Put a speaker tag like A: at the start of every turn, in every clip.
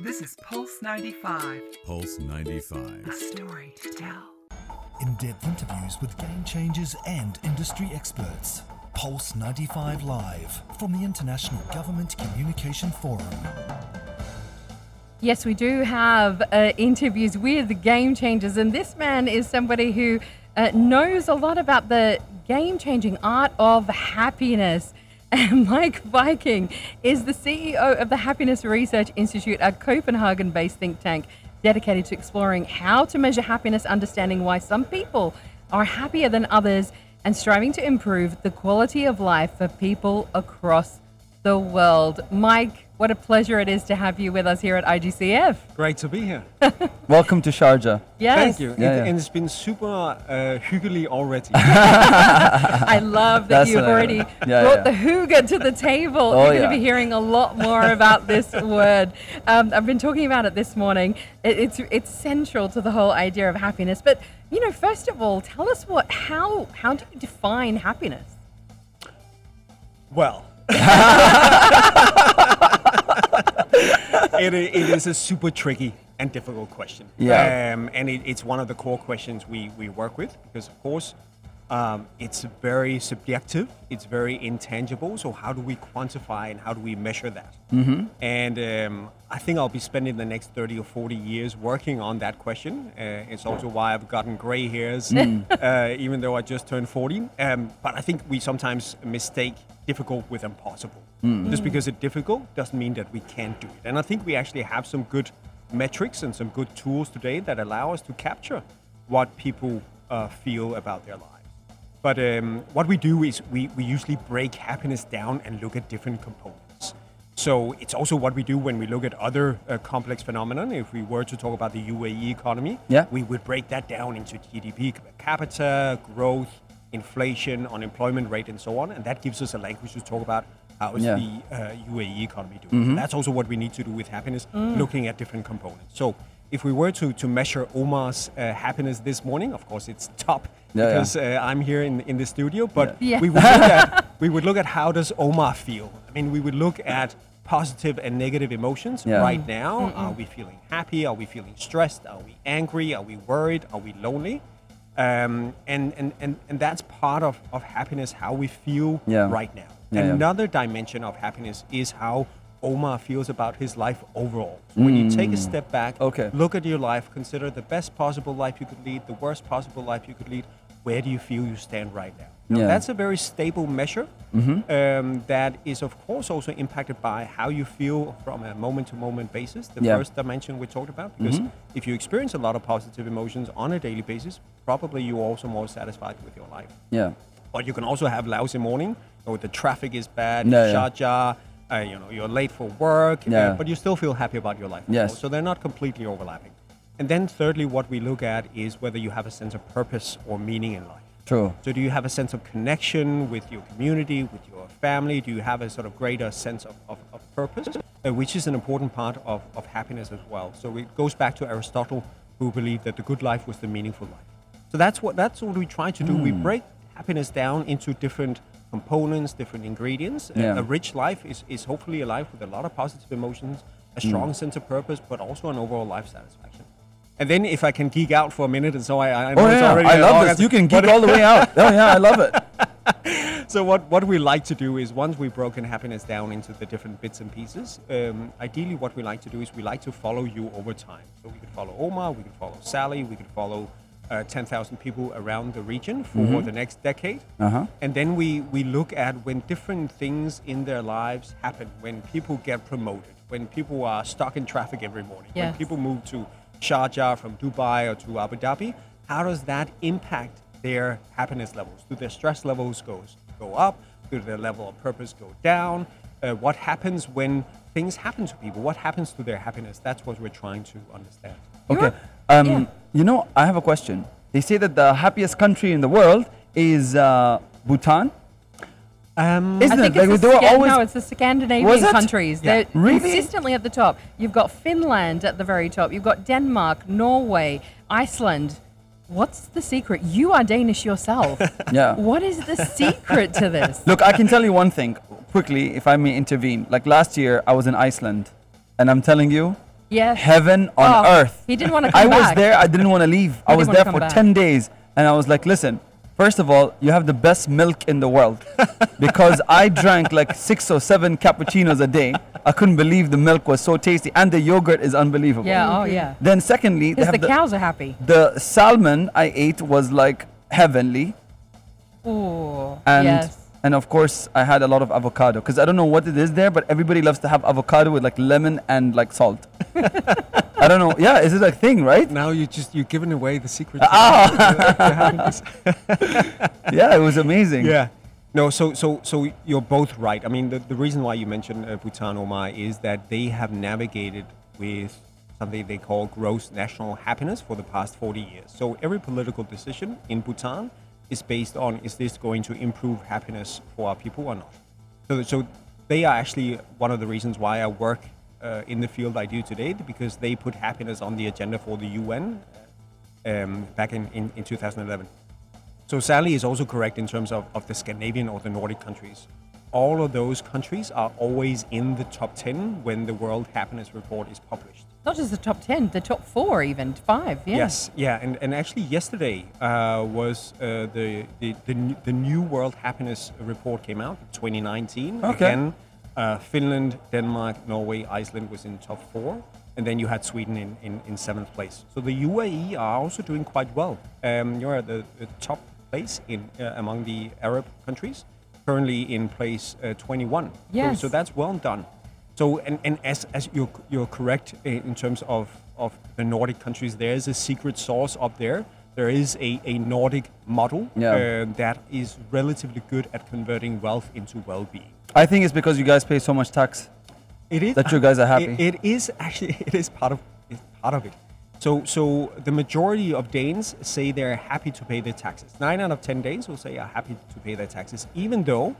A: This is Pulse 95,
B: Pulse 95.
A: a
B: 95.
A: story to tell.
C: In depth interviews with game changers and industry experts. Pulse 95 Live from the International Government Communication Forum.
D: Yes, we do have uh, interviews with game changers, and this man is somebody who uh, knows a lot about the game changing art of happiness. Meik Wiking is the CEO of the Happiness Research Institute, a Copenhagen based think tank dedicated to exploring how to measure happiness, understanding why some people are happier than others, and striving to improve the quality of life for people across the world. Meik, what a pleasure it is to have you with us here at IGCF.
E: Great to be here.
F: Welcome to Sharjah.
D: Yes.
E: Thank you.
F: Yeah,
E: It-
F: yeah.
E: And it's been super uh, hyggelig already.
D: I love that
F: That's
D: you've
F: what I-
D: already
F: Yeah,
D: brought
F: yeah.
D: the hygge to the table.
F: Oh,
D: You're going to be hearing a lot more about this word. Um, I've been talking about it this morning. It, it's it's central to the whole idea of happiness. But you know, first of all, tell us what how how do you define happiness?
E: well, it, it is a super tricky and difficult question.
F: Yeah.
E: Um, and it, it's one of the core questions we, we work with because, of course, um, it's very subjective, it's very intangible. So, how do we quantify and how do we measure that? Mm-hmm. And um, I think I'll be spending the next 30 or 40 years working on that question. Uh, it's also why I've gotten gray hairs, uh, even though I just turned 40. Um, but I think we sometimes mistake difficult with impossible. Just because it's difficult doesn't mean that we can't do it. And I think we actually have some good metrics and some good tools today that allow us to capture what people uh, feel about their lives. But um, what we do is we, we usually break happiness down and look at different components. So it's also what we do when we look at other uh, complex phenomenon. If we were to talk about the UAE economy,
F: Yeah.
E: we would break that down into GDP per capita, growth, inflation, unemployment rate, and so on. And that gives us a language to talk about how is
F: Yeah.
E: the uh, UAE economy doing. That's also what we need to do with happiness, looking at different components. So if we were to, to measure Omar's uh, happiness this morning, of course it's top
F: Yeah, yeah.
E: because uh, I'm here in, in the studio, but
D: Yeah.
E: we would look at we would look at how does Omar feel. I mean, we would look at positive and negative emotions
F: Yeah.
E: right now. Are we feeling happy? Are we feeling stressed? Are we angry? Are we worried? Are we lonely? Um, and, and, and, and that's part of, of happiness, how we feel
F: Yeah.
E: right now.
F: Yeah, yeah.
E: Another dimension of happiness is how Omar feels about his life overall. So when you take a step back,
F: Mm. Okay.
E: look at your life, consider the best possible life you could lead, the worst possible life you could lead. Where do you feel you stand right now? Now,
F: Yeah.
E: That's a very stable measure um, that is, of course, also impacted by how you feel from a moment to moment basis. The
F: Yeah.
E: first dimension we talked about. Because if you experience a lot of positive emotions on a daily basis, probably you're also more satisfied with your life.
F: Yeah.
E: But you can also have lousy morning, or the traffic is bad, in
F: yeah.
E: Uh, you know, you're late for work, uh,
F: Yeah.
E: but you still feel happy about your life.
F: Yes.
E: So they're not completely overlapping. And then thirdly, what we look at is whether you have a sense of purpose or meaning in life.
F: True.
E: So do you have a sense of connection with your community, with your family? Do you have a sort of greater sense of, of, of purpose, uh, which is an important part of, of happiness as well. So it goes back to Aristotle, who believed that the good life was the meaningful life. So that's what that's what we try to do. We break happiness down into different components, different ingredients. A-
F: Yeah.
E: A, rich life is, is hopefully a life with a lot of positive emotions, a strong sense of purpose, but also an overall life satisfaction. And then if I can geek out for a minute, and so I, I know
F: Oh
E: it's
F: yeah,
E: already
F: I
E: a
F: love this. You can geek all the way out. Oh yeah, I love it.
E: so what, what we like to do is once we've broken happiness down into the different bits and pieces, um, ideally what we like to do is we like to follow you over time. So we could follow Omar, we could follow Sally, we could follow uh, 10,000 people around the region for the next decade.
F: Uh-huh.
E: And then we, we look at when different things in their lives happen, when people get promoted, when people are stuck in traffic every morning, when people move to Sharjah from Dubai or to Abu Dhabi, how does that impact their happiness levels? Do their stress levels goes go up? Do their level of purpose go down? Uh, what happens when things happen to people? What happens to their happiness? That's what we're trying to understand.
F: Okay. Um,
D: yeah.
F: You know, I have a question. They say that the happiest country in the world is uh, Bhutan.
E: Um,
F: Isn't
D: I think
F: it?
D: It's the
F: they were
D: Scan-
F: always
D: no, it's the Scandinavian
F: Was it?
D: countries.
E: Yeah.
D: They're
F: Really?
D: consistently at the top. You've got Finland at the very top. You've got Denmark, Norway, Iceland. What's the secret? You are Danish yourself.
F: Yeah.
D: What is the secret to this?
F: Look, I can tell you one thing quickly, if I may intervene. Like last year, I was in Iceland, and I'm telling you,
D: Yes.
F: Heaven on
D: Oh,
F: earth.
D: He didn't want to come
F: I
D: come
F: was
D: back.
F: there. I didn't want to leave. I
D: didn't
F: was
D: wanna
F: there
D: come
F: for
D: back.
F: 10 days. And I was like, listen, first of all, you have the best milk in the world. because I drank like six or seven cappuccinos a day. I couldn't believe the milk was so tasty. And the yogurt is unbelievable.
D: Yeah. Oh yeah.
F: Then, secondly, they
D: Because
F: have
D: the,
F: the,
D: cows are happy.
F: the salmon I ate was like heavenly.
D: Ooh.
F: And
D: yes.
F: And of course, I had a lot of avocado because I don't know what it is there, but everybody loves to have avocado with like lemon and like salt. I don't know. Yeah, is it a thing, right?
E: Now you just you've given away the secret.
F: Ah, yeah, it was amazing.
E: Yeah. No, so so so you're both right. I mean, the, the reason why you mentioned uh, Bhutan Omar is that they have navigated with something they call gross national happiness for the past 40 years. So every political decision in Bhutan is based on is this going to improve happiness for our people or not. So so they are actually one of the reasons why I work uh, in the field I do today because they put happiness on the agenda for the UN um, back in, in, in 2011. So Sally is also correct in terms of, of the Scandinavian or the Nordic countries. All of those countries are always in the top 10 when the World Happiness Report is published.
D: Not just the top ten, the top four, even five. Yeah.
E: Yes, yeah, and, and actually yesterday uh, was uh, the, the, the, the new World Happiness Report came out, 2019.
F: Okay.
E: Again, uh, Finland, Denmark, Norway, Iceland was in top four, and then you had Sweden in, in, in seventh place. So the UAE are also doing quite well. Um, you're at the, the top place in uh, among the Arab countries, currently in place uh, 21. So-
D: Yes.
E: So, that's well done. So and, and as, as you're, you're correct in terms of, of the Nordic countries, there is a secret sauce up there. There is a, a Nordic model
F: Yeah.
E: uh, that is relatively good at converting wealth into well-being.
F: I think it's because you guys pay so much tax.
E: It is
F: That you guys are happy.
E: It, it is actually it is part of it's part of it. So so the majority of Danes say they're happy to pay their taxes. Nine out of ten Danes will say are happy to pay their taxes, even though,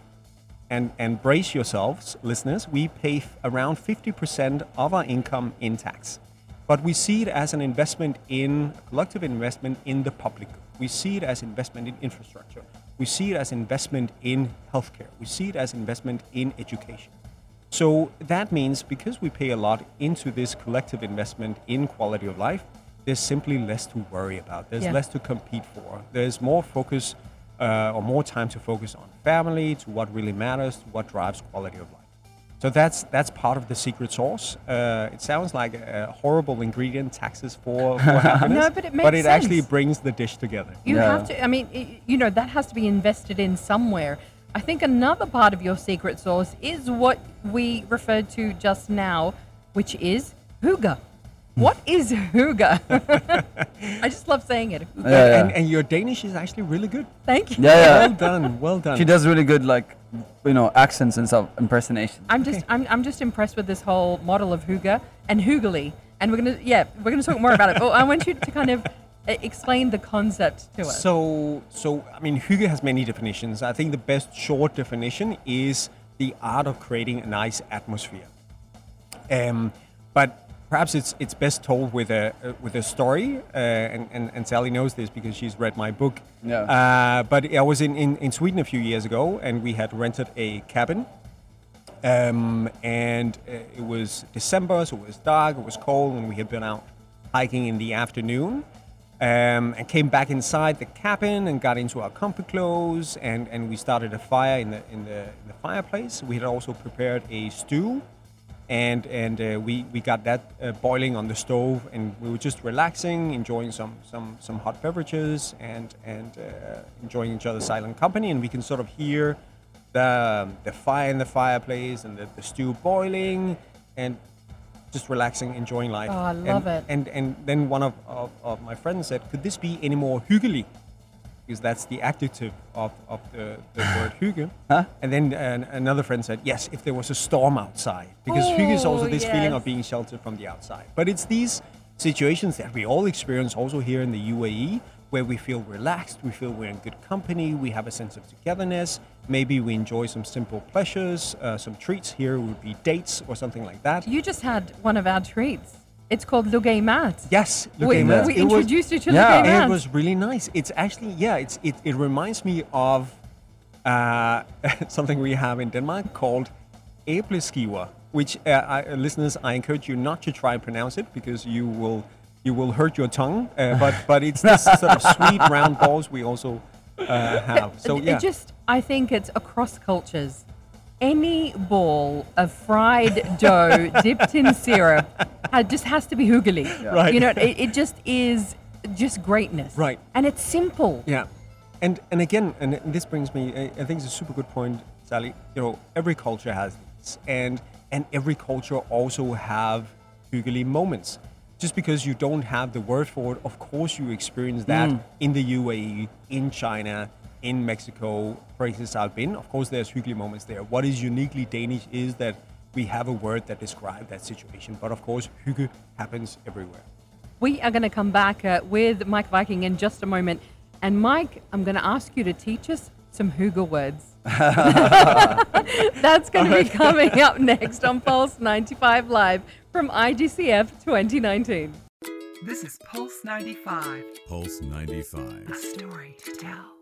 E: and and brace yourselves, listeners, we pay f- around fifty percent of our income in tax. But we see it as an investment in collective investment in the public. We see it as investment in infrastructure. We see it as investment in healthcare. We see it as investment in education. So that means because we pay a lot into this collective investment in quality of life, there's simply less to worry about. There's
D: Yeah.
E: less to compete for. There's more focus uh, or more time to focus on family, to what really matters, to what drives quality of life. So that's that's part of the secret sauce. Uh, it sounds like a horrible ingredient, taxes for, for happiness.
D: but it makes
E: But
D: makes
E: it actually brings the dish together.
D: You
F: Yeah.
D: have to. I mean, i you know, that has to be invested in somewhere. I think another part of your secret sauce is what we referred to just now, which is hygge. Hmm. What is hygge? I just love saying it.
F: Yeah, yeah.
E: And, and your Danish is actually really good.
D: Thank you.
F: Yeah, yeah.
E: Well done, well done.
F: She does really good, like, you know, accents and stuff, impersonation.
D: I'm just I'm, I'm just impressed with this whole model of hygge and hugely. And we're gonna yeah we're gonna talk more about it. But I want you to kind of explain the concept to us.
E: So, so I mean, hygge has many definitions. I think the best short definition is the art of creating a nice atmosphere. Um, but perhaps it's it's best told with a uh, with a story. Uh, and, and and Sally knows this because she's read my book.
F: Yeah.
E: Uh, but I was in, in in Sweden a few years ago, and we had rented a cabin. Um, and uh, it was December, so it was dark, it was cold, and we had been out hiking in the afternoon. Um, and came back inside the cabin and got into our comfy clothes, and, and we started a fire in the in the, in the fireplace. We had also prepared a stew, and and uh, we we got that uh, boiling on the stove, and we were just relaxing, enjoying some some some hot beverages, and and uh, enjoying each other's silent company, and we can sort of hear the the fire in the fireplace and the, the stew boiling, and just relaxing, enjoying life.
D: Oh, I love
E: and,
D: it.
E: And and then one of, of, of my friends said, "Could this be any more hyggelig?" Because that's the adjective of, of the, the word hygge.
F: Huh?
E: And then uh, another friend said, "Yes, if there was a storm outside." Because hygge is also
D: Oh,
E: this feeling of being sheltered from the outside. But it's these situations that we all experience also here in the UAE, where we feel relaxed, we feel we're in good company, we have a sense of togetherness. Maybe we enjoy some simple pleasures, uh, some treats. Here would be dates or something like that.
D: You just had one of our treats. It's called Luqaimat.
E: Yes,
D: We,
E: Luqaimat.
D: we
E: was-
D: introduced you to
F: Yeah.
D: Luqaimat.
E: it was really nice. It's actually yeah. It's it, it reminds me of uh, something we have in Denmark called æbleskiver. which uh, I, listeners, I encourage you not to try and pronounce it because you will you will hurt your tongue. Uh, but but it's this sort of sweet round balls we also uh, have. So
D: It-
E: yeah,
D: It just, I think it's across cultures. Any ball of fried dough dipped in syrup ha- just has to be hoogly.
E: Right.
D: You know, it, it just is just greatness.
E: Right.
D: And it's simple.
E: Yeah, and and again, and this brings me. I, I think it's a super good point, Sally. You know, every culture has this, and and every culture also have hygge moments. Just because you don't have the word for it, of course you experience that in the UAE, in China, in Mexico, places I've been. Of course, there's hygge moments there. What is uniquely Danish is that we have a word that describes that situation. But of course, hygge happens everywhere.
D: We are going to come back uh, with Meik Wiking in just a moment. And Meik, I'm going to ask you to teach us some Hooga words. That's going to be coming up next on Pulse 95 Live from IGCF 2019.
A: This is Pulse 95,
B: Pulse 95.
A: a story to tell.